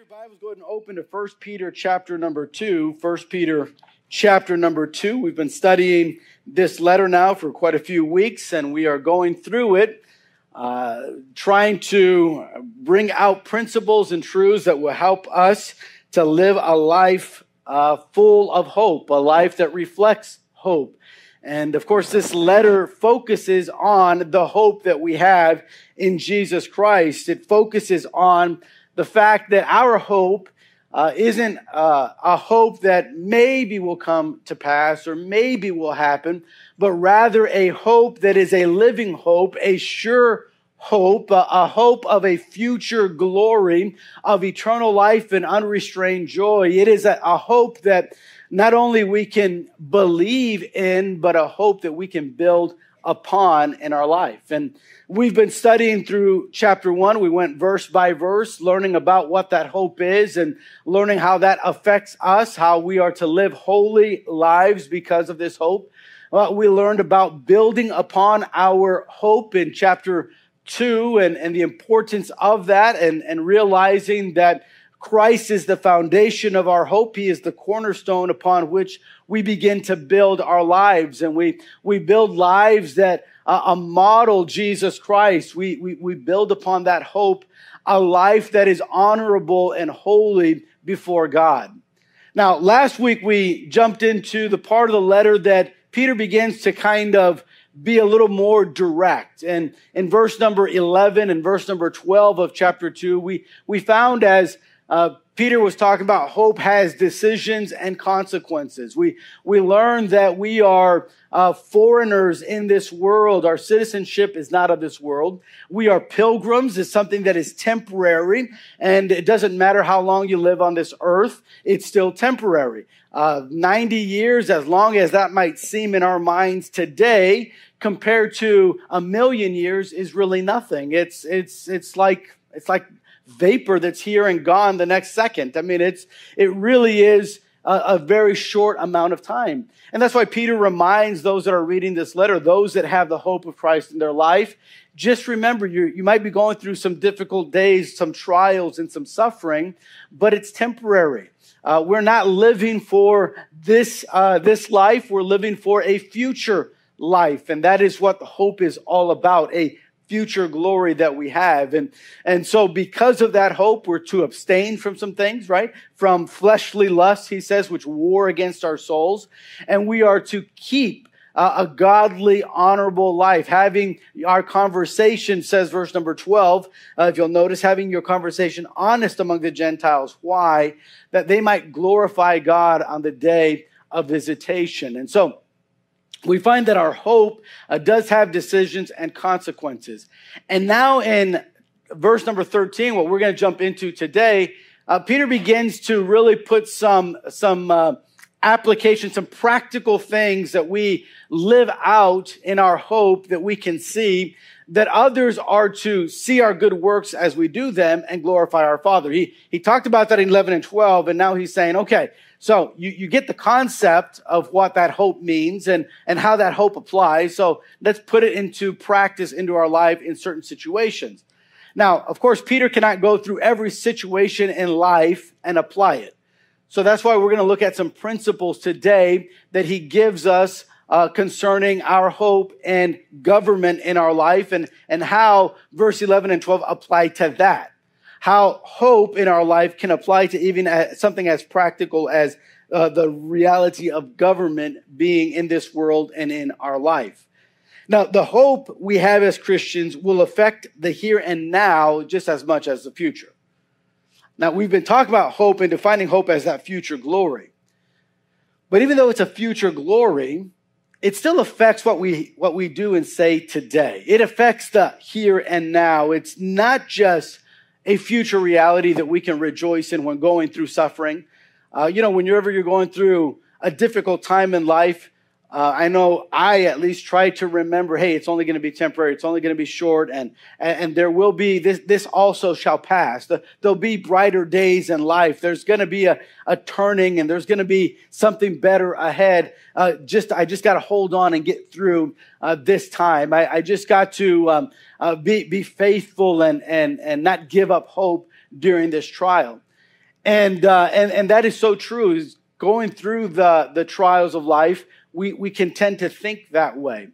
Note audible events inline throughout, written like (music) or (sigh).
your Bibles, go ahead and open to 1 Peter chapter number 2. 1 Peter chapter number 2. We've been studying this letter now for quite a few weeks, and we are going through it, uh, trying to bring out principles and truths that will help us to live a life uh, full of hope, a life that reflects hope. And of course, this letter focuses on the hope that we have in Jesus Christ. It focuses on the fact that our hope uh, isn't uh, a hope that maybe will come to pass or maybe will happen, but rather a hope that is a living hope, a sure hope, a, hope of a future glory, of eternal life and unrestrained joy. It is a, a hope that not only we can believe in, but a hope that we can build upon in our life. And we've been studying through chapter one. We went verse by verse, learning about what that hope is and learning how that affects us, how we are to live holy lives because of this hope. Uh, we learned about building upon our hope in chapter two and, and the importance of that and, and realizing that Christ is the foundation of our hope. He is the cornerstone upon which we begin to build our lives. And we, we build lives that uh, model Jesus Christ. We, we, we build upon that hope a life that is honorable and holy before God. Now, last week we jumped into the part of the letter that Peter begins to kind of be a little more direct. And in verse number 11 and verse number 12 of chapter 2, we, we found as uh, Peter was talking about hope has decisions and consequences. We, we learn that we are uh, foreigners in this world. Our citizenship is not of this world. We are pilgrims. It's something that is temporary. And it doesn't matter how long you live on this earth. It's still temporary. Uh, 90 years, as long as that might seem in our minds today, compared to a million years is really nothing. It's, it's, it's like, it's like vapor that's here and gone the next second. I mean, it's, it really is a, a, very short amount of time. And that's why Peter reminds those that are reading this letter, those that have the hope of Christ in their life, just remember you you might be going through some difficult days, some trials and some suffering, but it's temporary. Uh, we're not living for this, uh, this life. We're living for a future life. And that is what hope is all about. A future glory that we have. And, and so because of that hope, we're to abstain from some things, right? From fleshly lusts, he says, which war against our souls. And we are to keep a godly, honorable life. Having our conversation, says verse number 12, uh, if you'll notice, having your conversation honest among the Gentiles. Why? That they might glorify God on the day of visitation. And so, we find that our hope uh, does have decisions and consequences. And now in verse number 13, what we're going to jump into today, uh, Peter begins to really put some, some, uh, application, some practical things that we live out in our hope that we can see that others are to see our good works as we do them and glorify our Father. He, he talked about that in 11 and 12, and now he's saying, okay, so you, you get the concept of what that hope means and, and how that hope applies. So let's put it into practice into our life in certain situations. Now, of course, Peter cannot go through every situation in life and apply it. So that's why we're going to look at some principles today that he gives us uh, concerning our hope and government in our life and, and how verse 11 and 12 apply to that how hope in our life can apply to even something as practical as uh, the reality of government being in this world and in our life. Now, the hope we have as Christians will affect the here and now just as much as the future. Now, we've been talking about hope and defining hope as that future glory. But even though it's a future glory, it still affects what we, what we do and say today. It affects the here and now. It's not just a future reality that we can rejoice in when going through suffering. Uh, you know, whenever you're going through a difficult time in life, uh, I know I at least try to remember, hey, it's only going to be temporary. It's only going to be short. And, and, and, there will be, this, this also shall pass. The, there'll be brighter days in life. There's going to be a, a turning and there's going to be something better ahead. Uh, just, I just got to hold on and get through uh, this time. I, I just got to um, uh, be, be faithful and, and, and not give up hope during this trial. And, uh, and, and that is so true. Is going through the, the trials of life, we, we can tend to think that way.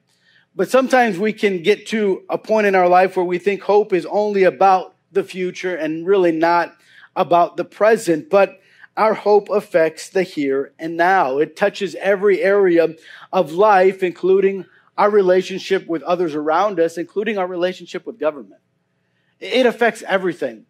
But sometimes we can get to a point in our life where we think hope is only about the future and really not about the present. But our hope affects the here and now. It touches every area of life, including our relationship with others around us, including our relationship with government. It affects everything.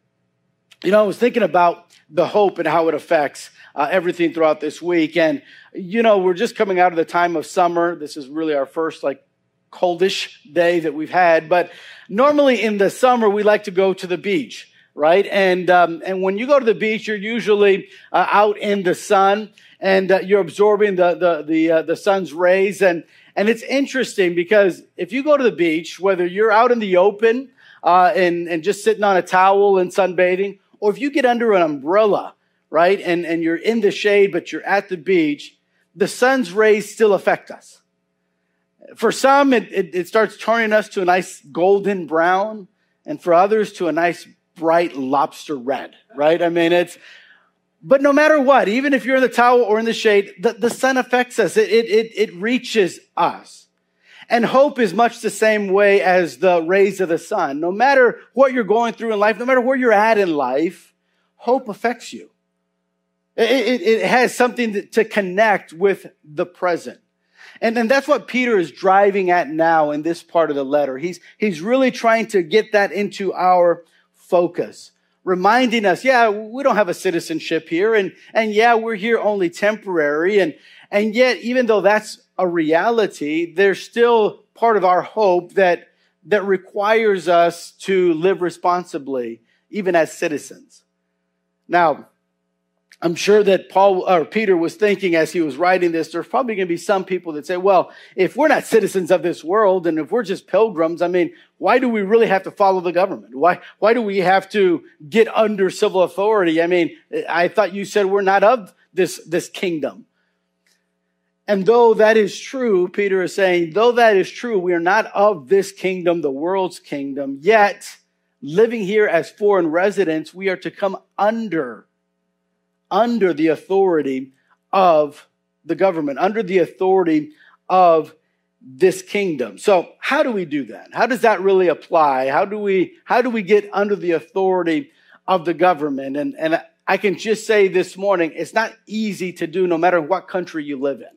You know, I was thinking about the hope and how it affects uh, everything throughout this week. And, you know, we're just coming out of the time of summer. This is really our first, like, coldish day that we've had. But normally in the summer, we like to go to the beach right? And um, and when you go to the beach, you're usually uh, out in the sun and uh, you're absorbing the the the, uh, the sun's rays. And and it's interesting because if you go to the beach, whether you're out in the open uh, and and just sitting on a towel and sunbathing, or if you get under an umbrella, right, and and you're in the shade but you're at the beach, the sun's rays still affect us. For some, it, it, it starts turning us to a nice golden brown, and for others to a nice bright lobster red, right? I mean, it's, but no matter what, even if you're in the towel or in the shade, the, the sun affects us. It, it, it, it reaches us. And hope is much the same way as the rays of the sun. No matter what you're going through in life, no matter where you're at in life, hope affects you. It, it, it has something to connect with the present. And, and that's what Peter is driving at now in this part of the letter. He's, he's really trying to get that into our focus, reminding us, yeah, we don't have a citizenship here. And, and yeah, we're here only temporary. And, and yet, even though that's a reality, there's still part of our hope that, that requires us to live responsibly, even as citizens. Now, I'm sure that Paul or Peter was thinking as he was writing this, there's probably going to be some people that say, well, if we're not citizens of this world and if we're just pilgrims, I mean, why do we really have to follow the government? Why, why do we have to get under civil authority? I mean, I thought you said we're not of this, this kingdom. And though that is true, Peter is saying, though that is true, we are not of this kingdom, the world's kingdom, yet living here as foreign residents, we are to come under under the authority of the government, under the authority of this kingdom. So how do we do that? How does that really apply? How do we, how do we get under the authority of the government? And, and I can just say this morning, it's not easy to do no matter what country you live in.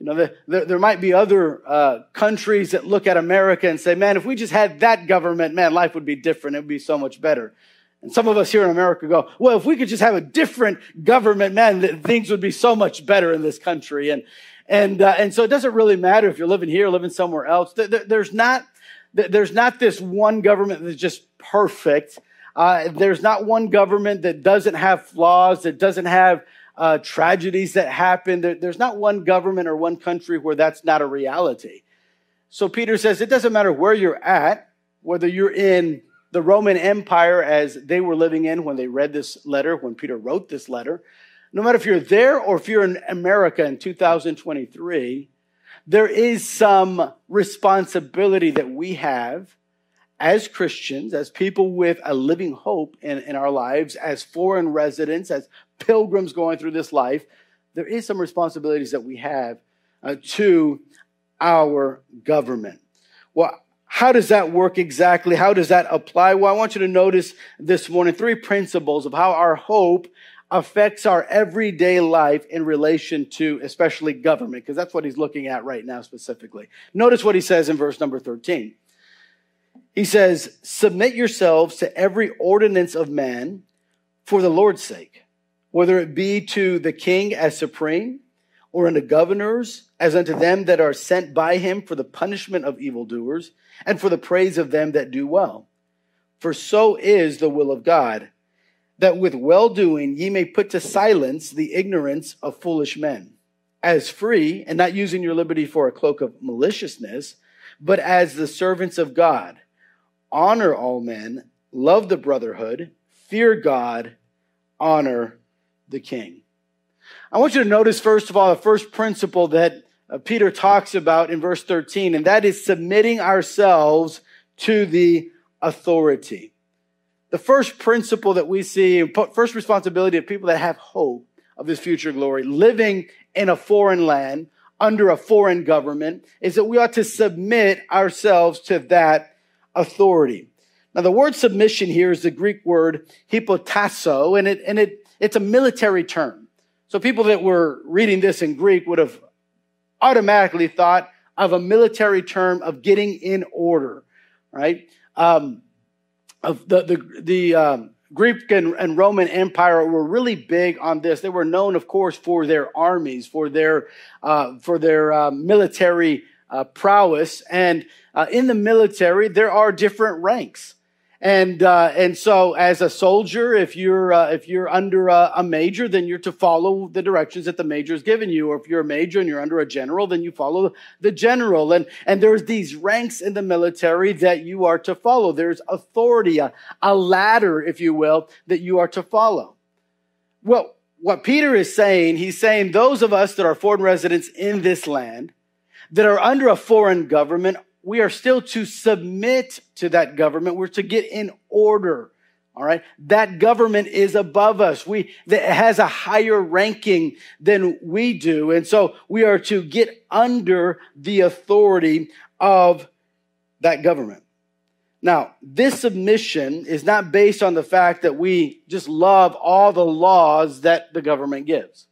You know, there, there might be other uh, countries that look at America and say, man, if we just had that government, man, life would be different. It would be so much better. And some of us here in America go, well, if we could just have a different government, man, things would be so much better in this country. And, and, uh, and so it doesn't really matter if you're living here, living somewhere else. There's not, there's not this one government that's just perfect. Uh, there's not one government that doesn't have flaws, that doesn't have uh, tragedies that happen. There, there's not one government or one country where that's not a reality. So Peter says it doesn't matter where you're at, whether you're in the Roman Empire as they were living in when they read this letter, when Peter wrote this letter. No matter if you're there or if you're in America in 2023, there is some responsibility that we have as Christians, as people with a living hope in, in our lives, as foreign residents, as pilgrims going through this life. There is some responsibilities that we have uh, to our government. Well, how does that work exactly? How does that apply? Well, I want you to notice this morning three principles of how our hope affects our everyday life in relation to especially government, because that's what he's looking at right now specifically. Notice what he says in verse number 13. He says, Submit yourselves to every ordinance of man for the Lord's sake, whether it be to the king as supreme, or unto governors as unto them that are sent by him for the punishment of evildoers and for the praise of them that do well. For so is the will of God, that with well doing ye may put to silence the ignorance of foolish men, as free, and not using your liberty for a cloak of maliciousness, but as the servants of God. Honor all men, love the brotherhood, fear God, honor the king. I want you to notice, first of all, the first principle that uh, Peter talks about in verse 13, and that is submitting ourselves to the authority. the first principle that we see, first responsibility of people that have hope of this future glory, living in a foreign land under a foreign government, is that we ought to submit ourselves to that authority. Now, the word submission here is the Greek word hypotasso, and it, and it, it's a military term. So people that were reading this in Greek would have automatically thought of a military term of getting in order, right? Um, of the the the um, Greek and, and, Roman Empire were really big on this. They were known, of course, for their armies, for their uh, for their uh, military uh, prowess, and uh, in the military there are different ranks. And uh, and so, as a soldier, if you're uh, if you're under a, a, major, then you're to follow the directions that the major has given you. Or if you're a major and you're under a general, then you follow the general. And and there's these ranks in the military that you are to follow. There's authority, a, a ladder, if you will, that you are to follow. Well, what Peter is saying, he's saying those of us that are foreign residents in this land that are under a foreign government we are still to submit to that government. We're to get in order. All right. That government is above us. We, that has a higher ranking than we do. And so we are to get under the authority of that government. Now, this submission is not based on the fact that we just love all the laws that the government gives.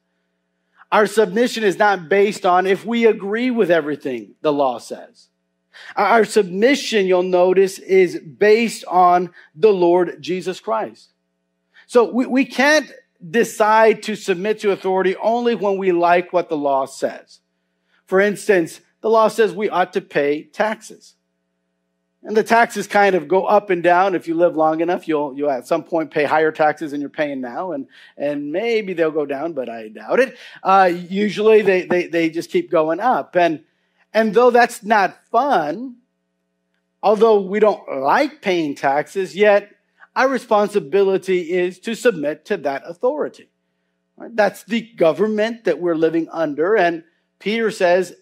Our submission is not based on if we agree with everything the law says. Our submission, you'll notice, is based on the Lord Jesus Christ. So we, we can't decide to submit to authority only when we like what the law says. For instance, the law says we ought to pay taxes. And the taxes kind of go up and down. If you live long enough, you'll, you'll at some point pay higher taxes than you're paying now. And, and maybe they'll go down, but I doubt it. Uh, usually they, they, they just keep going up. And, and though that's not fun, although we don't like paying taxes, yet our responsibility is to submit to that authority. Right? That's the government that we're living under. And Peter says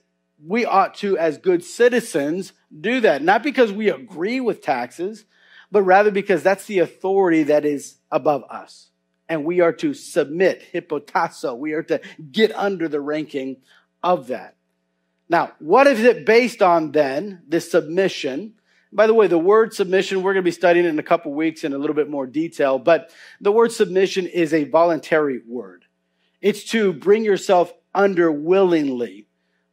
we ought to, as good citizens, do that. Not because we agree with taxes, but rather because that's the authority that is above us. And we are to submit, hypotasso. We are to get under the ranking of that. Now, what is it based on then, this submission? By the way, the word submission, we're going to be studying in a couple weeks in a little bit more detail, but the word submission is a voluntary word. It's to bring yourself under willingly,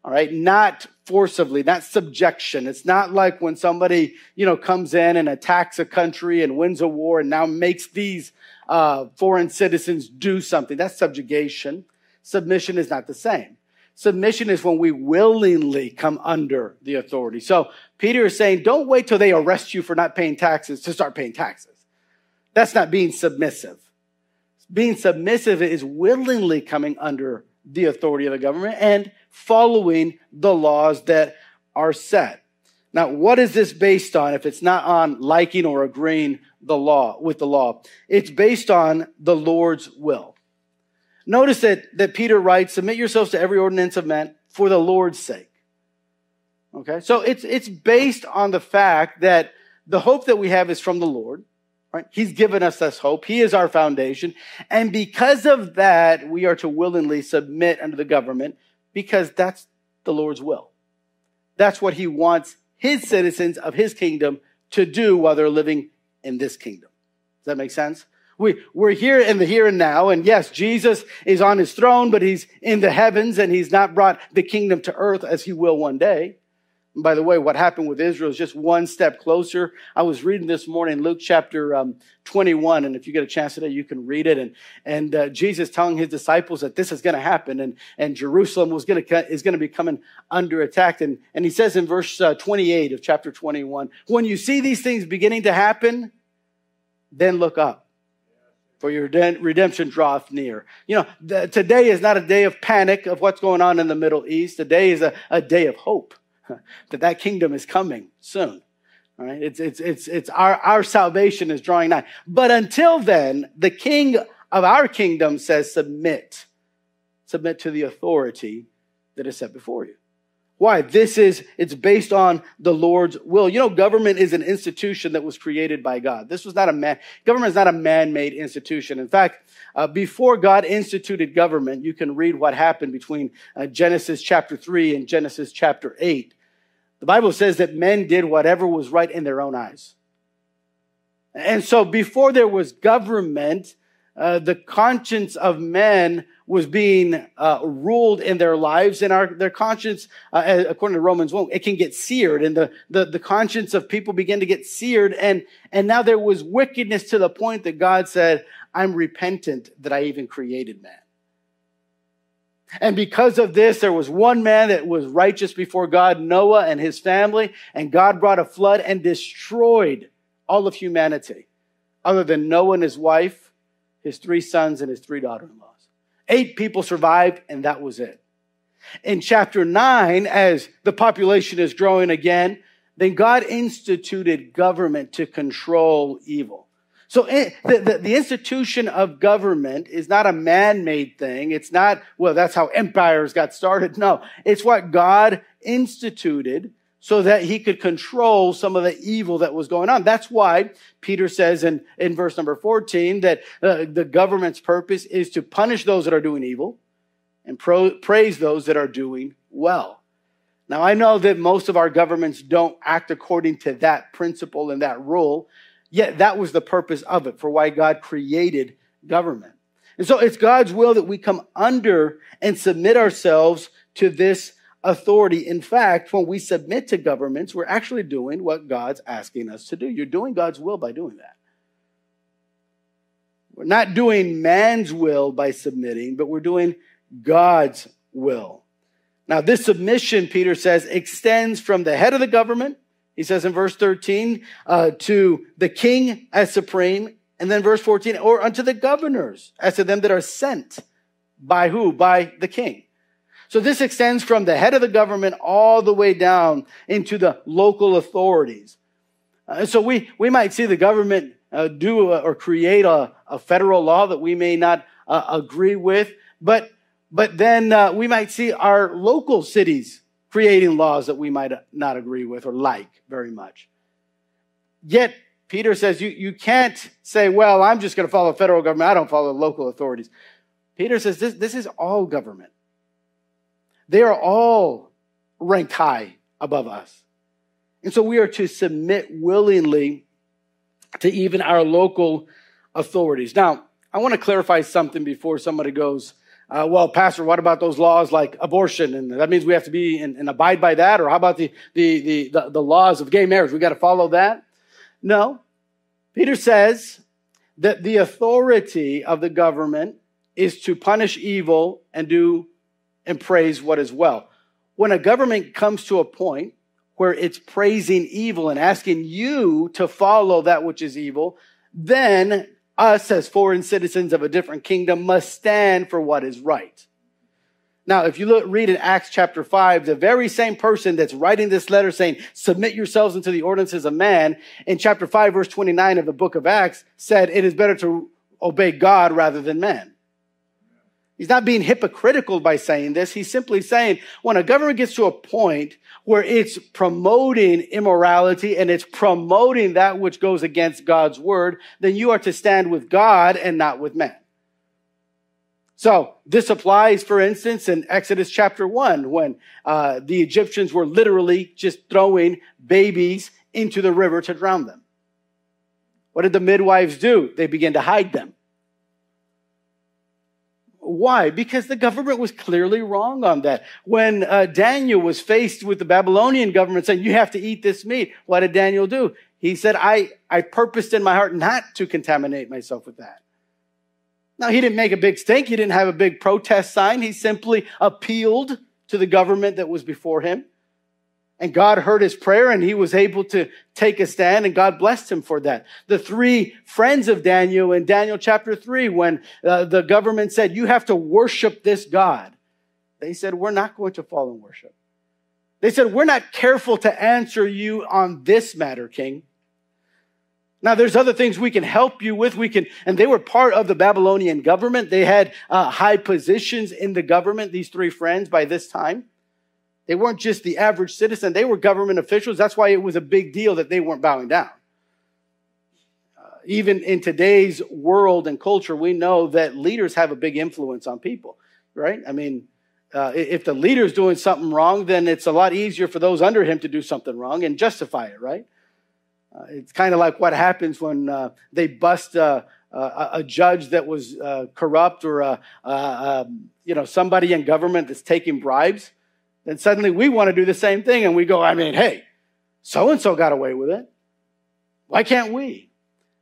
all right? Not forcibly, not subjection. It's not like when somebody, you know, comes in and attacks a country and wins a war and now makes these uh, foreign citizens do something. That's subjugation. Submission is not the same. Submission is when we willingly come under the authority. So Peter is saying, don't wait till they arrest you for not paying taxes to start paying taxes. That's not being submissive. Being submissive is willingly coming under the authority of the government and following the laws that are set. Now, what is this based on if it's not on liking or agreeing the law with the law? It's based on the Lord's will. Notice that, that Peter writes, submit yourselves to every ordinance of men for the Lord's sake. Okay. So it's, it's based on the fact that the hope that we have is from the Lord, right? He's given us this hope. He is our foundation. And because of that, we are to willingly submit under the government because that's the Lord's will. That's what he wants his citizens of his kingdom to do while they're living in this kingdom. Does that make sense? We, we're here in the here and now. And yes, Jesus is on his throne, but he's in the heavens and he's not brought the kingdom to earth as he will one day. And by the way, what happened with Israel is just one step closer. I was reading this morning, Luke chapter um, 21, and if you get a chance today, you can read it. And, and uh, Jesus telling his disciples that this is going to happen, and, and Jerusalem was going to is going to be coming under attack. And, and he says in verse uh, 28 of chapter 21, when you see these things beginning to happen, then look up for your redemption draweth near. You know, the, today is not a day of panic of what's going on in the Middle East. Today is a, a day of hope (laughs) that that kingdom is coming soon. All right. It's, it's, it's, it's our, our salvation is drawing nigh. But until then, the king of our kingdom says submit. Submit to the authority that is set before you. Why? This is, it's based on the Lord's will. You know, government is an institution that was created by God. This was not a man, government is not a man-made institution. In fact, uh, before God instituted government, you can read what happened between uh, Genesis chapter 3 and Genesis chapter 8. The Bible says that men did whatever was right in their own eyes. And so before there was government, uh, the conscience of men was being uh, ruled in their lives and our, their conscience, uh, according to Romans 1, it can get seared and the, the, the conscience of people begin to get seared. And, and now there was wickedness to the point that God said, I'm repentant that I even created man. And because of this, there was one man that was righteous before God, Noah and his family, and God brought a flood and destroyed all of humanity, other than Noah and his wife, his three sons, and his three daughter in laws. Eight people survived, and that was it. In chapter 9, as the population is growing again, then God instituted government to control evil. So eh, the, the, the, institution of government is not a man-made thing. It's not, well, that's how empires got started. No, it's what God instituted so that he could control some of the evil that was going on. That's why Peter says in, in verse number 14 that uh, the government's purpose is to punish those that are doing evil and pro- praise those that are doing well. Now, I know that most of our governments don't act according to that principle and that rule, yet that was the purpose of it, for why God created government. And so it's God's will that we come under and submit ourselves to this authority. In fact, when we submit to governments, we're actually doing what God's asking us to do. You're doing God's will by doing that. We're not doing man's will by submitting, but we're doing God's will. Now, this submission, Peter says, extends from the head of the government, he says in verse 13, uh, to the king as supreme, and then verse 14, or unto the governors, as to them that are sent. By who? By the king. So this extends from the head of the government all the way down into the local authorities. Uh, so we, we might see the government uh, do a, or create a, a, federal law that we may not uh, agree with, but, but then uh, we might see our local cities creating laws that we might not agree with or like very much. Yet, Peter says you, you can't say, well, I'm just going to follow federal government. I don't follow local authorities. Peter says this, this is all government. They are all ranked high above us. And so we are to submit willingly to even our local authorities. Now, I want to clarify something before somebody goes, uh, well, Pastor, what about those laws like abortion? And that means we have to be and, and abide by that? Or how about the, the, the, the, the laws of gay marriage? We got to follow that? No. Peter says that the authority of the government is to punish evil and do and praise what is well. When a government comes to a point where it's praising evil and asking you to follow that which is evil, then us as foreign citizens of a different kingdom must stand for what is right. Now, if you look, read in Acts chapter 5, the very same person that's writing this letter saying, submit yourselves into the ordinances of man, in chapter 5, verse 29 of the book of Acts, said, it is better to obey God rather than man. He's not being hypocritical by saying this. He's simply saying when a government gets to a point where it's promoting immorality and it's promoting that which goes against God's word, then you are to stand with God and not with man. So this applies, for instance, in Exodus chapter one, when uh, the Egyptians were literally just throwing babies into the river to drown them. What did the midwives do? They began to hide them. Why? Because the government was clearly wrong on that. When uh, Daniel was faced with the Babylonian government saying, you have to eat this meat, what did Daniel do? He said, I, I purposed in my heart not to contaminate myself with that. Now, he didn't make a big stink. He didn't have a big protest sign. He simply appealed to the government that was before him. And God heard his prayer and he was able to take a stand and God blessed him for that. The three friends of Daniel in Daniel chapter three, when uh, the government said, you have to worship this God. They said, we're not going to fall in worship. They said, we're not careful to answer you on this matter, king. Now, there's other things we can help you with. We can, and they were part of the Babylonian government. They had uh, high positions in the government, these three friends by this time. They weren't just the average citizen, they were government officials. That's why it was a big deal that they weren't bowing down. Uh, even in today's world and culture, we know that leaders have a big influence on people, right? I mean, uh, if the leader's doing something wrong, then it's a lot easier for those under him to do something wrong and justify it, right? Uh, it's kind of like what happens when uh, they bust a, a, judge that was uh, corrupt or a, you know somebody in government that's taking bribes. Then suddenly we want to do the same thing, and we go, I mean, hey, so and so got away with it. Why can't we?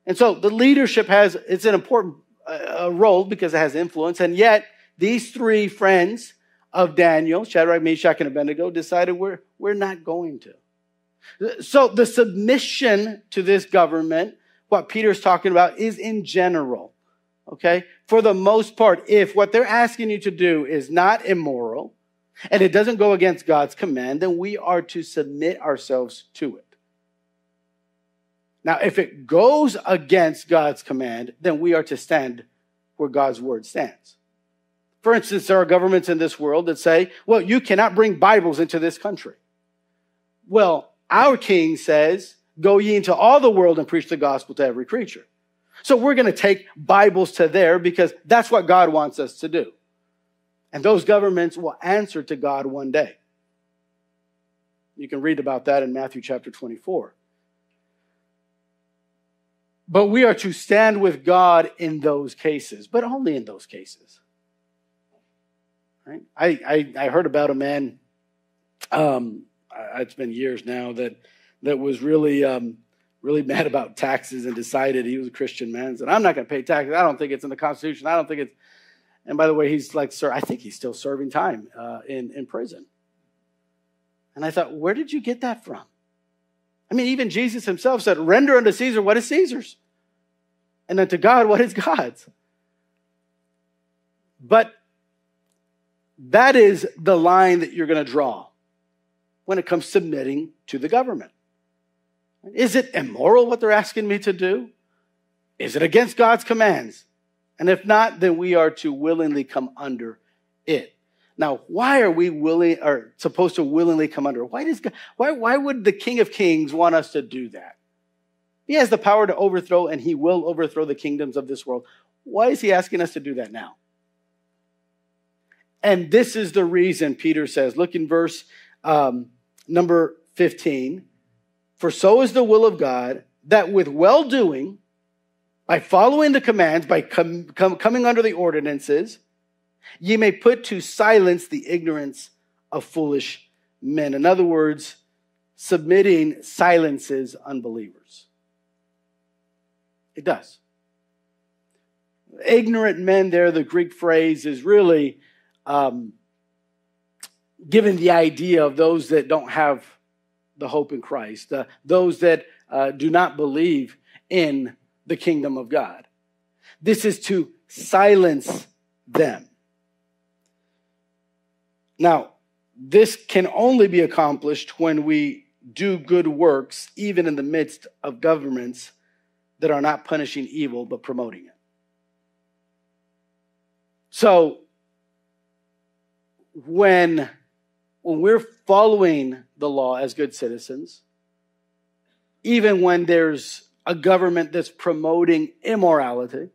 And so the leadership has it's an important uh, role because it has influence, and yet these three friends of Daniel, Shadrach, Meshach, and Abednego, decided we're, we're not going to. So the submission to this government, what Peter's talking about, is in general. Okay? For the most part, if what they're asking you to do is not immoral and it doesn't go against God's command, then we are to submit ourselves to it. Now, if it goes against God's command, then we are to stand where God's word stands. For instance, there are governments in this world that say, well, you cannot bring Bibles into this country. Well, our king says, go ye into all the world and preach the gospel to every creature. So we're going to take Bibles to there because that's what God wants us to do. And those governments will answer to God one day. You can read about that in Matthew chapter 24. But we are to stand with God in those cases, but only in those cases. Right? I, I, I heard about a man, um, it's been years now, that, that was really, um, really (laughs) mad about taxes and decided he was a Christian man. And said, I'm not going to pay taxes. I don't think it's in the Constitution. I don't think it's. And by the way, he's like, sir, I think he's still serving time uh, in, in prison. And I thought, where did you get that from? I mean, even Jesus himself said, render unto Caesar what is Caesar's, and unto God what is God's. But that is the line that you're going to draw when it comes submitting to the government. Is it immoral what they're asking me to do? Is it against God's commands? And if not, then we are to willingly come under it. Now, why are we willing or supposed to willingly come under? Why does God, why, why would the King of Kings want us to do that? He has the power to overthrow and he will overthrow the kingdoms of this world. Why is he asking us to do that now? And this is the reason Peter says, look in verse um, number 15. For so is the will of God that with well doing, by following the commands, by com- com- coming under the ordinances, ye may put to silence the ignorance of foolish men. In other words, submitting silences unbelievers. It does. Ignorant men, there, the Greek phrase is really um, given the idea of those that don't have the hope in Christ, uh, those that uh, do not believe in the kingdom of God. This is to silence them. Now, this can only be accomplished when we do good works, even in the midst of governments that are not punishing evil but promoting it. So, when, when we're following the law as good citizens, even when there's a government that's promoting immorality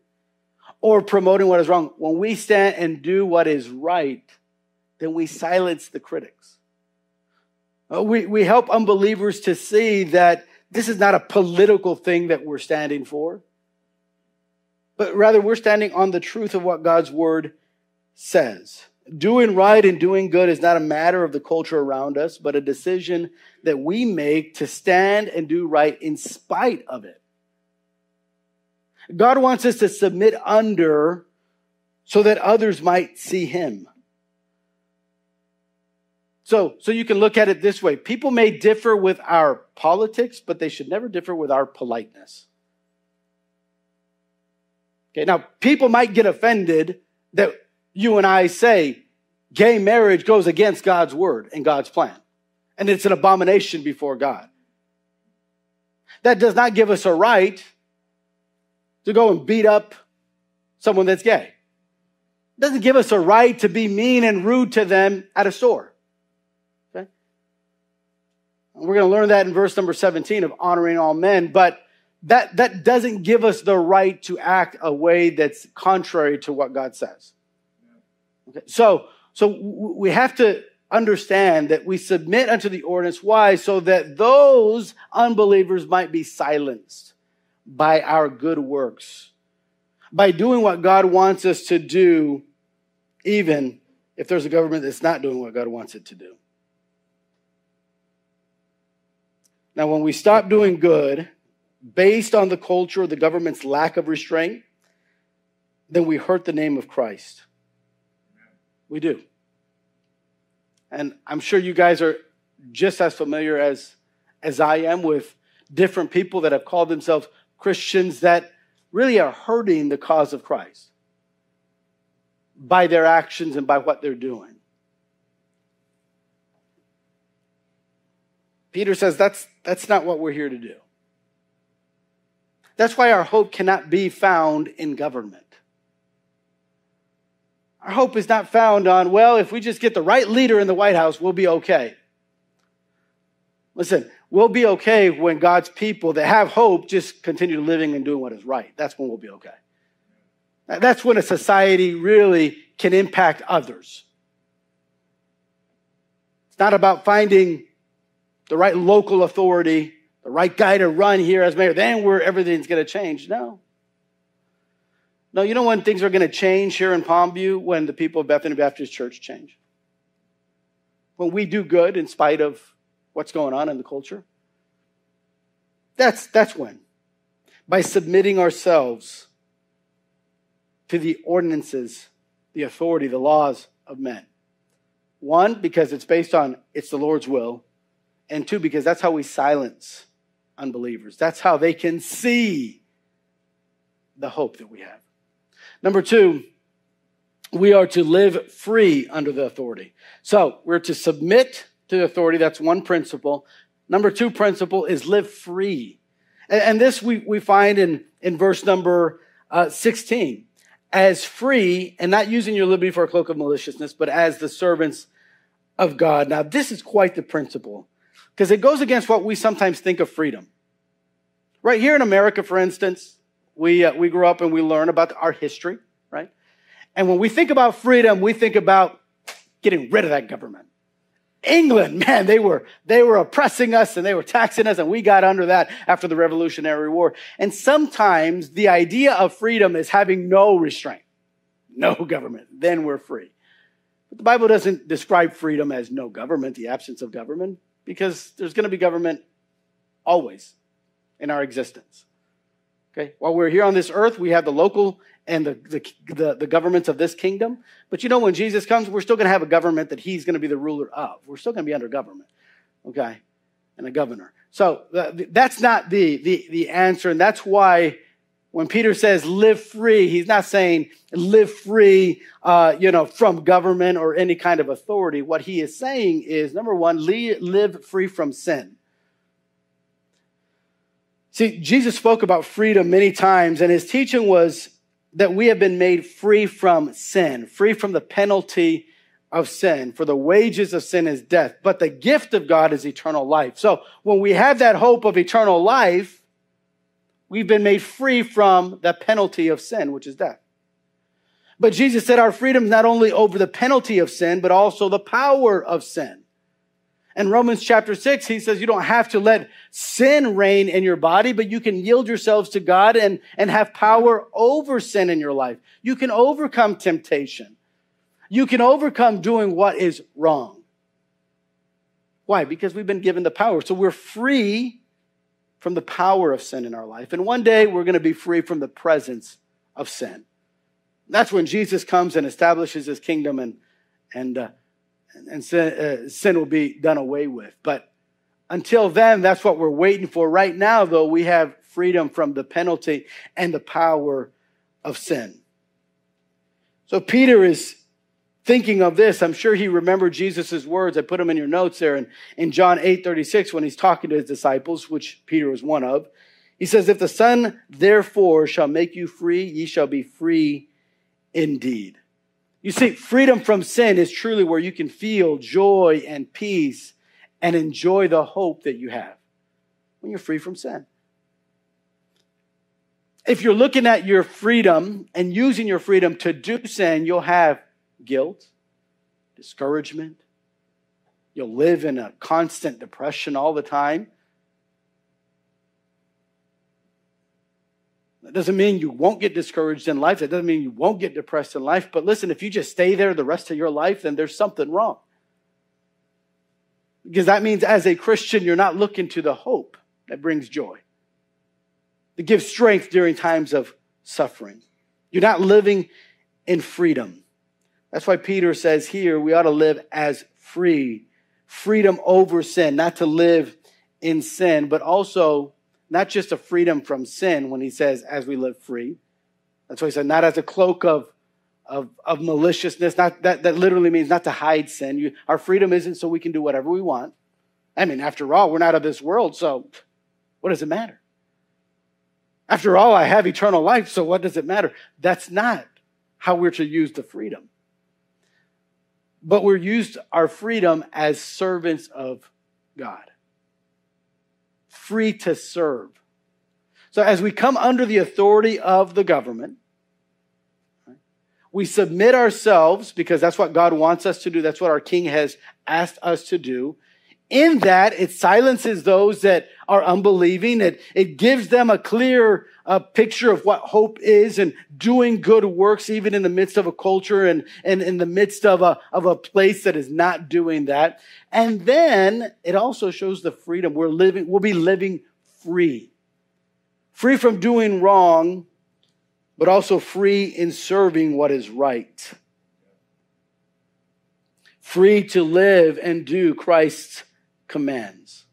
or promoting what is wrong, when we stand and do what is right, then we silence the critics. Uh, we, we help unbelievers to see that this is not a political thing that we're standing for, but rather we're standing on the truth of what God's word says. Doing right and doing good is not a matter of the culture around us, but a decision that we make to stand and do right in spite of it. God wants us to submit under so that others might see him. So, so you can look at it this way. People may differ with our politics, but they should never differ with our politeness. Okay, now people might get offended that you and I say gay marriage goes against God's word and God's plan, and it's an abomination before God. That does not give us a right to go and beat up someone that's gay. It doesn't give us a right to be mean and rude to them at a store. Okay? We're going to learn that in verse number 17 of honoring all men, but that, that doesn't give us the right to act a way that's contrary to what God says. Okay? So, so we have to understand that we submit unto the ordinance. Why? So that those unbelievers might be silenced by our good works, by doing what God wants us to do, even if there's a government that's not doing what God wants it to do. Now, when we stop doing good based on the culture or the government's lack of restraint, then we hurt the name of Christ. We do. And I'm sure you guys are just as familiar as, as I am with different people that have called themselves Christians that really are hurting the cause of Christ by their actions and by what they're doing. Peter says that's, that's not what we're here to do. That's why our hope cannot be found in government. Our hope is not found on, well, if we just get the right leader in the White House, we'll be okay. Listen, we'll be okay when God's people that have hope just continue living and doing what is right. That's when we'll be okay. That's when a society really can impact others. It's not about finding the right local authority, the right guy to run here as mayor, then where everything's going to change. No. No, you know when things are going to change here in Palmview? When the people of Bethany Baptist Church change. When we do good in spite of what's going on in the culture. That's, that's when. By submitting ourselves to the ordinances, the authority, the laws of men. One, because it's based on it's the Lord's will. And two, because that's how we silence unbelievers. That's how they can see the hope that we have. Number two, we are to live free under the authority. So we're to submit to the authority. That's one principle. Number two principle is live free. And, and this we, we find in, in verse number uh, 16. As free, and not using your liberty for a cloak of maliciousness, but as the servants of God. Now, this is quite the principle because it goes against what we sometimes think of freedom. Right here in America, for instance, we, uh, we grew up and we learn about our history, right? And when we think about freedom, we think about getting rid of that government. England, (laughs) man, they were, they were oppressing us and they were taxing us and we got under that after the Revolutionary War. And sometimes the idea of freedom is having no restraint, no (laughs) government. Then we're free. But the Bible doesn't describe freedom as no government, the absence of government, because there's going to be government always in our existence. Okay, while we're here on this earth, we have the local and the, the, the, the governments of this kingdom. But you know, when Jesus comes, we're still going to have a government that he's going to be the ruler of. We're still going to be under government, okay, and a governor. So that's not the, the, the answer. And that's why when Peter says live free, he's not saying live free, uh, you know, from government or any kind of authority. What he is saying is number one, live free from sin. See, Jesus spoke about freedom many times, and his teaching was that we have been made free from sin, free from the penalty of sin. For the wages of sin is death, but the gift of God is eternal life. So when we have that hope of eternal life, we've been made free from the penalty of sin, which is death. But Jesus said our freedom is not only over the penalty of sin, but also the power of sin. In Romans chapter 6, he says you don't have to let sin reign in your body, but you can yield yourselves to God and, and have power over sin in your life. You can overcome temptation. You can overcome doing what is wrong. Why? Because we've been given the power. So we're free from the power of sin in our life. And one day we're going to be free from the presence of sin. That's when Jesus comes and establishes his kingdom and, and, uh, and sin, uh, sin will be done away with. But until then, that's what we're waiting for. Right now, though, we have freedom from the penalty and the power of sin. So Peter is thinking of this. I'm sure he remembered Jesus' words. I put them in your notes there in, in John 8 36 when he's talking to his disciples, which Peter was one of. He says, If the Son therefore shall make you free, ye shall be free indeed. You see, freedom from sin is truly where you can feel joy and peace and enjoy the hope that you have when you're free from sin. If you're looking at your freedom and using your freedom to do sin, you'll have guilt, discouragement. You'll live in a constant depression all the time. That doesn't mean you won't get discouraged in life. That doesn't mean you won't get depressed in life. But listen, if you just stay there the rest of your life, then there's something wrong. Because that means as a Christian, you're not looking to the hope that brings joy, that gives strength during times of suffering. You're not living in freedom. That's why Peter says here we ought to live as free, freedom over sin, not to live in sin, but also not just a freedom from sin when he says, as we live free. That's why he said, not as a cloak of, of, of maliciousness. Not, that, that literally means not to hide sin. You, our freedom isn't so we can do whatever we want. I mean, after all, we're not of this world, so what does it matter? After all, I have eternal life, so what does it matter? That's not how we're to use the freedom. But we're used our freedom as servants of God free to serve. So as we come under the authority of the government, we submit ourselves because that's what God wants us to do. That's what our King has asked us to do. In that, it silences those that are unbelieving. It, it gives them a clear uh, picture of what hope is and doing good works, even in the midst of a culture and, and in the midst of a, of a place that is not doing that. And then it also shows the freedom. We're living, we'll be living free. Free from doing wrong, but also free in serving what is right. Free to live and do Christ's commands.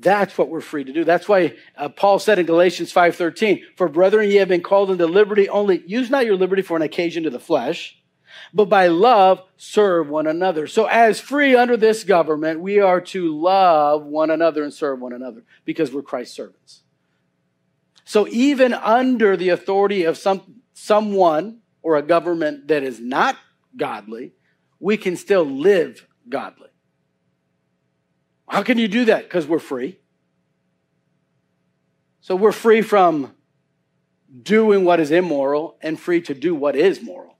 That's what we're free to do. That's why uh, Paul said in Galatians 5:13, "For brethren, ye have been called into liberty only use not your liberty for an occasion to the flesh, but by love serve one another." So as free under this government, we are to love one another and serve one another because we're Christ's servants. So even under the authority of some someone or a government that is not godly, we can still live godly. How can you do that? Because we're free. So we're free from doing what is immoral and free to do what is moral.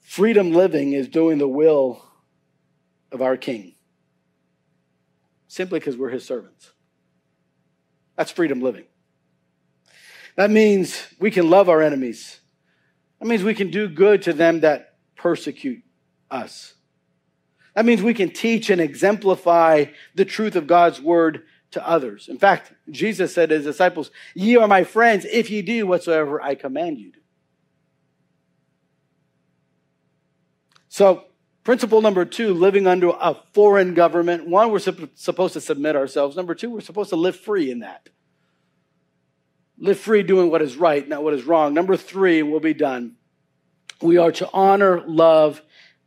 Freedom living is doing the will of our King simply because we're his servants. That's freedom living. That means we can love our enemies that means we can do good to them that persecute us. That means we can teach and exemplify the truth of God's word to others. In fact, Jesus said to his disciples, Ye are my friends if ye do whatsoever I command you to. So, principle number two, living under a foreign government. One, we're supposed to submit ourselves. Number two, we're supposed to live free in that. Live free doing what is right, not what is wrong. Number three, we'll be done. We are to honor, love,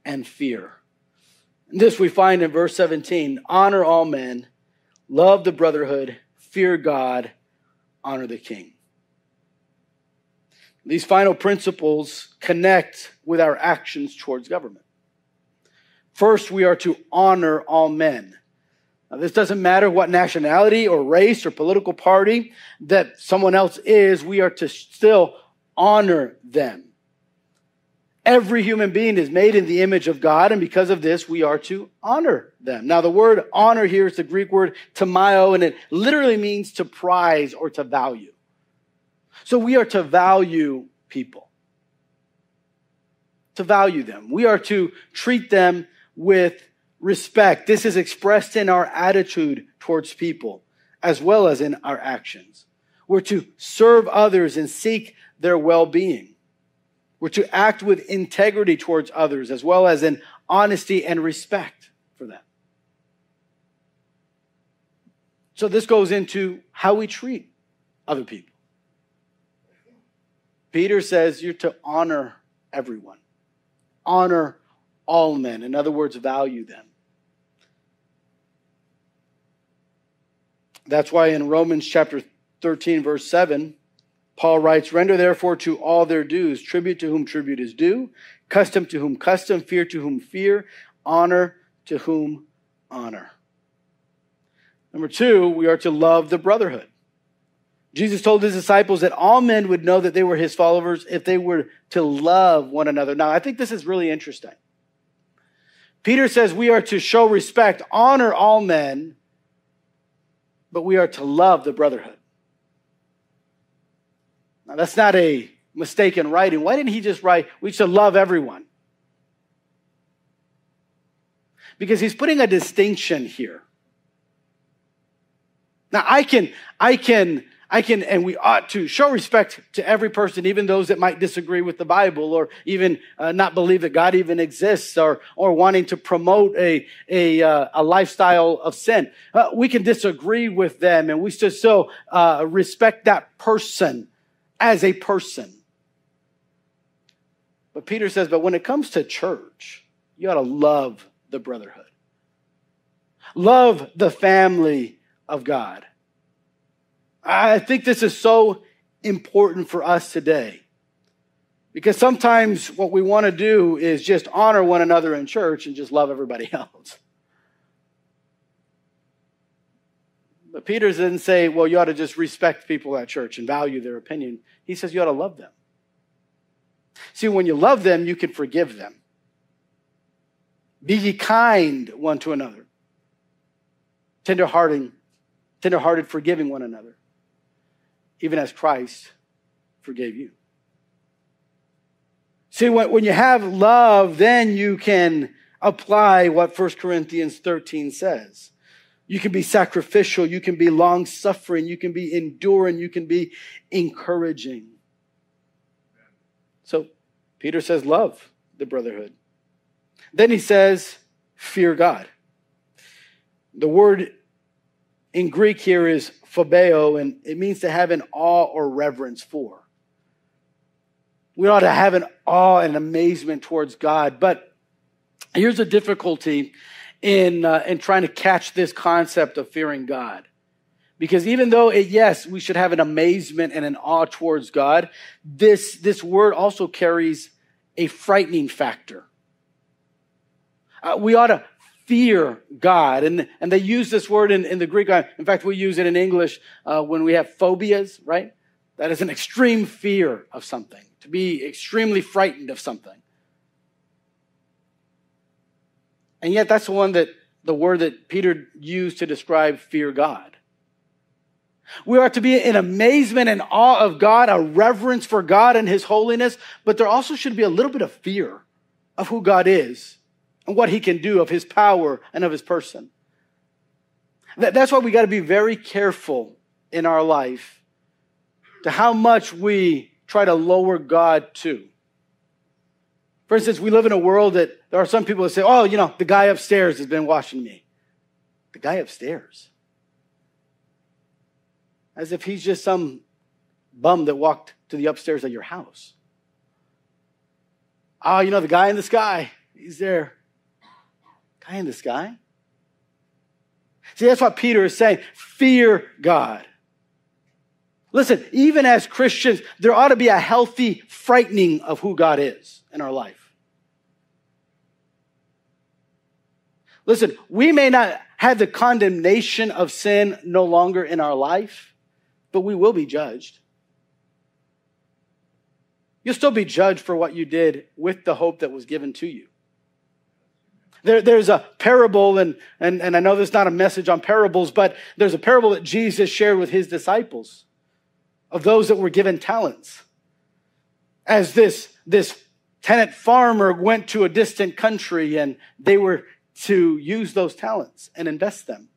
and fear. And this we find in verse 17 honor all men, love the brotherhood, fear God, honor the king. These final principles connect with our actions towards government. First, we are to honor all men. This doesn't matter what nationality or race or political party that someone else is, we are to still honor them. Every human being is made in the image of God, and because of this, we are to honor them. Now, the word honor here is the Greek word timao, and it literally means to prize or to value. So we are to value people, to value them. We are to treat them with respect. This is expressed in our attitude towards people as well as in our actions. We're to serve others and seek their well being. We're to act with integrity towards others as well as in honesty and respect for them. So this goes into how we treat other people. Peter says you're to honor everyone, honor all men. In other words, value them. That's why in Romans chapter 13, verse 7, Paul writes, Render therefore to all their dues, tribute to whom tribute is due, custom to whom custom, fear to whom fear, honor to whom honor. Number two, we are to love the brotherhood. Jesus told his disciples that all men would know that they were his followers if they were to love one another. Now, I think this is really interesting. Peter says we are to show respect, honor all men, but we are to love the brotherhood. Now, that's not a mistake in writing. Why didn't he just write, we should love everyone? Because he's putting a distinction here. Now, I can, I can I can, and we ought to show respect to every person, even those that might disagree with the Bible or even uh, not believe that God even exists or, or wanting to promote a, a, uh, a lifestyle of sin. Uh, we can disagree with them and we should still uh, respect that person as a person. But Peter says, but when it comes to church, you ought to love the brotherhood. Love the family of God. I think this is so important for us today. Because sometimes what we want to do is just honor one another in church and just love everybody (laughs) else. But Peter didn't say, well, you ought to just respect people at church and value their opinion. He says you ought to love them. See, when you love them, you can forgive them. Be ye kind one to another, tenderhearted, tenderhearted, forgiving one another even as Christ forgave you. See, when, you have love, then you can apply what 1 Corinthians 13 says. You can be sacrificial, you can be long suffering, you can be enduring, you can be encouraging. So Peter says, love the brotherhood. Then he says, fear God. The word in Greek here is phobeo, and it means to have an awe or reverence for. We ought to have an awe and amazement towards God. But here's a difficulty in, uh, in trying to catch this concept of fearing God. Because even though it, yes, we should have an amazement and an awe towards God, this, this word also carries a frightening factor. Uh, we ought to fear God. And, and they use this word in, in the Greek. In fact, we use it in English uh, when we have phobias, right? That is an extreme fear of something, to be extremely frightened of something. And yet, that's the one that the word that Peter used to describe fear God. We are to be in amazement and awe of God, a reverence for God and his holiness, but there also should be a little bit of fear of who God is and what he can do, of his power and of his person. That's why we got to be very careful in our life to how much we try to lower God to. For instance, we live in a world that there are some people that say, oh, you know, the guy upstairs has been watching me. The guy upstairs. As if he's just some bum that walked to the upstairs of your house. Oh, you know, the guy in the sky, he's there guy in the sky? See, that's what Peter is saying. Fear God. Listen, even as Christians, there ought to be a healthy frightening of who God is in our life. Listen, we may not have the condemnation of sin no longer in our life, but we will be judged. You'll still be judged for what you did with the hope that was given to you. There, there's a parable, and, and, and I know there's not a message on parables, but there's a parable that Jesus shared with his disciples of those that were given talents. As this, this tenant farmer went to a distant country and they were to use those talents and invest them.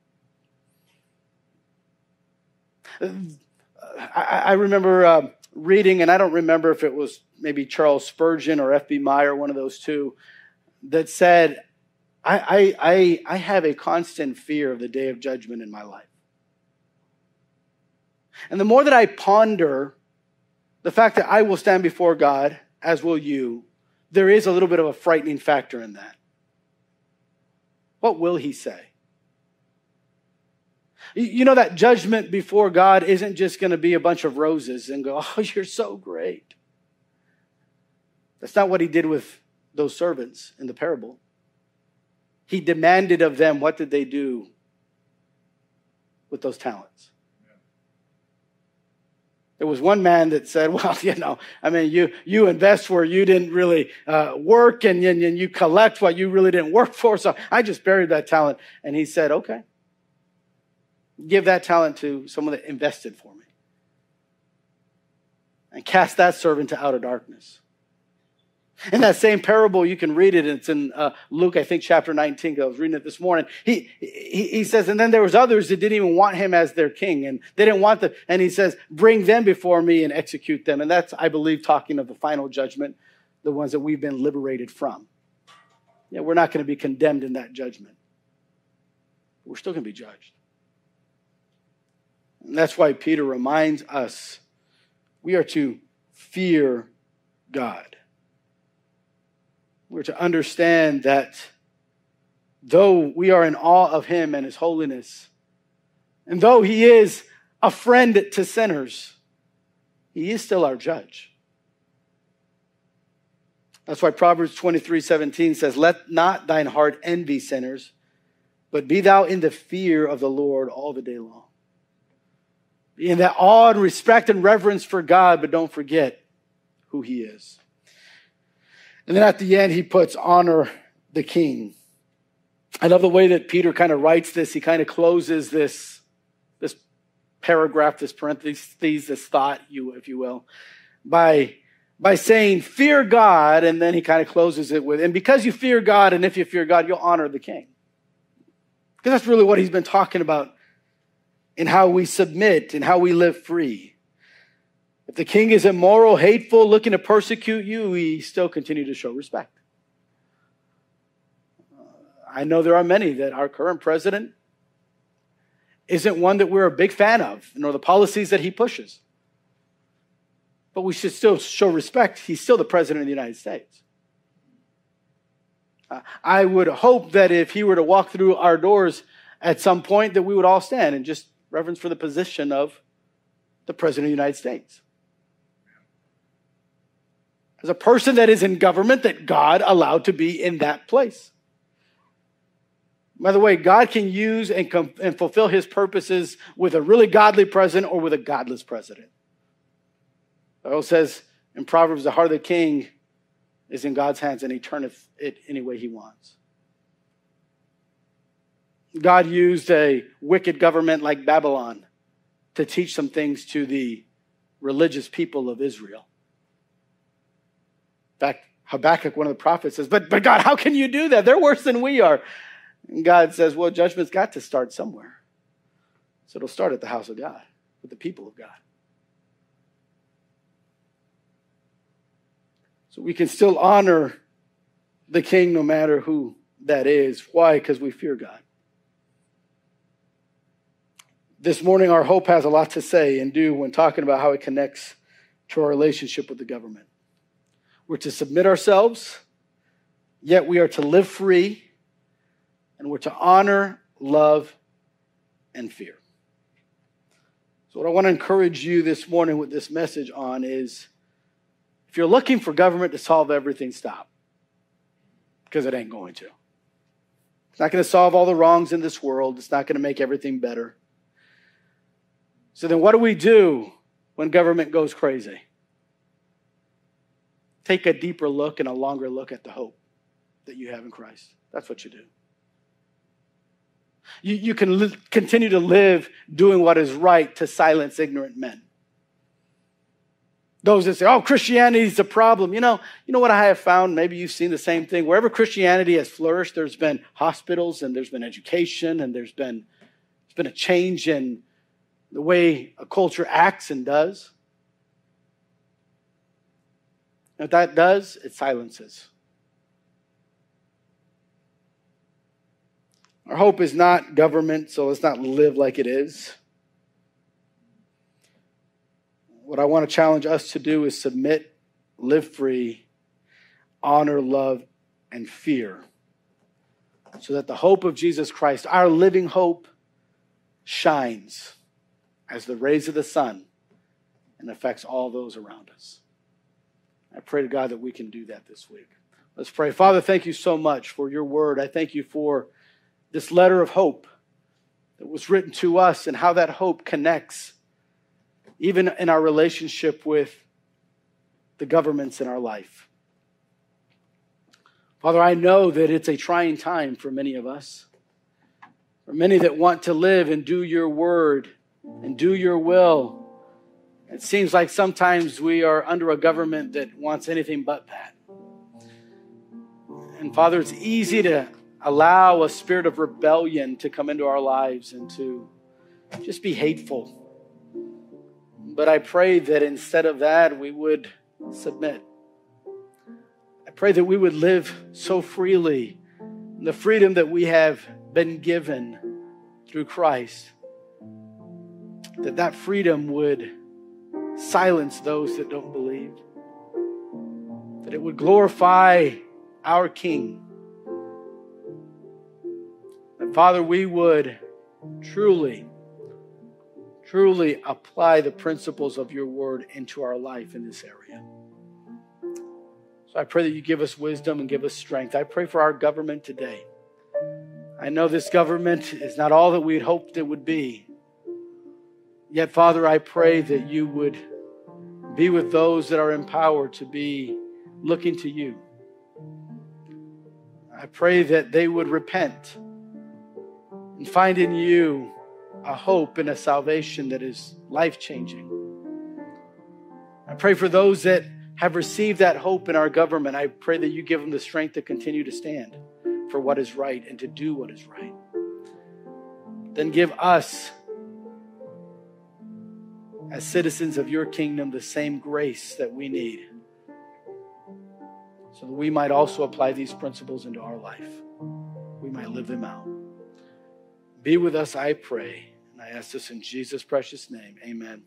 I, I remember uh, reading, and I don't remember if it was maybe Charles Spurgeon or F.B. Meyer, one of those two, that said, I, I, I have a constant fear of the day of judgment in my life. And the more that I ponder the fact that I will stand before God, as will you, there is a little bit of a frightening factor in that. What will he say? You know that judgment before God isn't just going to be a bunch of roses and go, (laughs) oh, you're so great. That's not what he did with those servants in the parable. He demanded of them, what did they do with those talents? There was one man that said, (laughs) well, you know, I mean, you, you invest where you didn't really uh, work and, and, and you collect what you really didn't work for. So I just buried that talent. And he said, okay, give that talent to someone that invested for me and cast that servant to outer darkness. In that same parable, you can read it. It's in uh, Luke, I think, chapter 19. I was reading it this morning. He, he, he says, and then there was others that didn't even want him as their king, and they didn't want the. And he says, bring them before me and execute them. And that's, I believe, talking of the final judgment, the ones that we've been liberated from. Yeah, we're not going to be condemned in that judgment. We're still going to be judged. And that's why Peter reminds us we are to fear God. We're to understand that though we are in awe of him and his holiness, and though he is a friend to sinners, he is still our judge. That's why Proverbs 23 17 says, Let not thine heart envy sinners, but be thou in the fear of the Lord all the day long. Be in that awe and respect and reverence for God, but don't forget who he is. And then at the end, he puts honor the king. I love the way that Peter kind of writes this. He kind of closes this, this paragraph, this parenthesis, this thought, you, if you will, by, by saying, fear God. And then he kind of closes it with, and because you fear God, and if you fear God, you'll honor the king. Because that's really what he's been talking about in how we submit and how we live free. If the king is immoral, hateful, looking to persecute you, we still continue to show respect. I know there are many that our current president isn't one that we're a big fan of, nor the policies that he pushes. But we should still show respect. He's still the president of the United States. I would hope that if he were to walk through our doors at some point, that we would all stand and just reverence for the position of the president of the United States as a person that is in government that God allowed to be in that place. By the way, God can use and, com- and fulfill his purposes with a really godly president or with a godless president. The Bible says in Proverbs, the heart of the king is in God's hands and he turneth it any way he wants. God used a wicked government like Babylon to teach some things to the religious people of Israel. In fact, Habakkuk, one of the prophets, says, But, but God, how can you do that? They're worse than we are. And God says, Well, judgment's got to start somewhere. So it'll start at the house of God, with the people of God. So we can still honor the king no matter who that is. Why? Because we fear God. This morning, our hope has a lot to say and do when talking about how it connects to our relationship with the government. We're to submit ourselves, yet we are to live free, and we're to honor, love, and fear. So, what I want to encourage you this morning with this message on is if you're looking for government to solve everything, stop. Because it ain't going to. It's not going to solve all the wrongs in this world, it's not going to make everything better. So, then what do we do when government goes crazy? Take a deeper look and a longer look at the hope that you have in Christ. That's what you do. You, you can li- continue to live doing what is right to silence ignorant men. Those that say, oh, Christianity is a problem. You know, you know what I have found? Maybe you've seen the same thing. Wherever Christianity has flourished, there's been hospitals and there's been education and there's been, there's been a change in the way a culture acts and does. What that does, it silences. Our hope is not government, so let's not live like it is. What I want to challenge us to do is submit, live free, honor, love, and fear. So that the hope of Jesus Christ, our living hope, shines as the rays of the sun and affects all those around us. I pray to God that we can do that this week. Let's pray. Father, thank you so much for your word. I thank you for this letter of hope that was written to us and how that hope connects even in our relationship with the governments in our life. Father, I know that it's a trying time for many of us, for many that want to live and do your word and do your will. It seems like sometimes we are under a government that wants anything but that. And Father, it's easy to allow a spirit of rebellion to come into our lives and to just be hateful. But I pray that instead of that, we would submit. I pray that we would live so freely, the freedom that we have been given through Christ, that that freedom would silence those that don't believe, that it would glorify our King. That, Father, we would truly, truly apply the principles of your word into our life in this area. So I pray that you give us wisdom and give us strength. I pray for our government today. I know this government is not all that we'd hoped it would be. Yet, Father, I pray that you would be with those that are empowered to be looking to you. I pray that they would repent and find in you a hope and a salvation that is life changing. I pray for those that have received that hope in our government. I pray that you give them the strength to continue to stand for what is right and to do what is right. Then give us, as citizens of your kingdom, the same grace that we need so that we might also apply these principles into our life. We might live them out. Be with us, I pray. And I ask this in Jesus' precious name. Amen.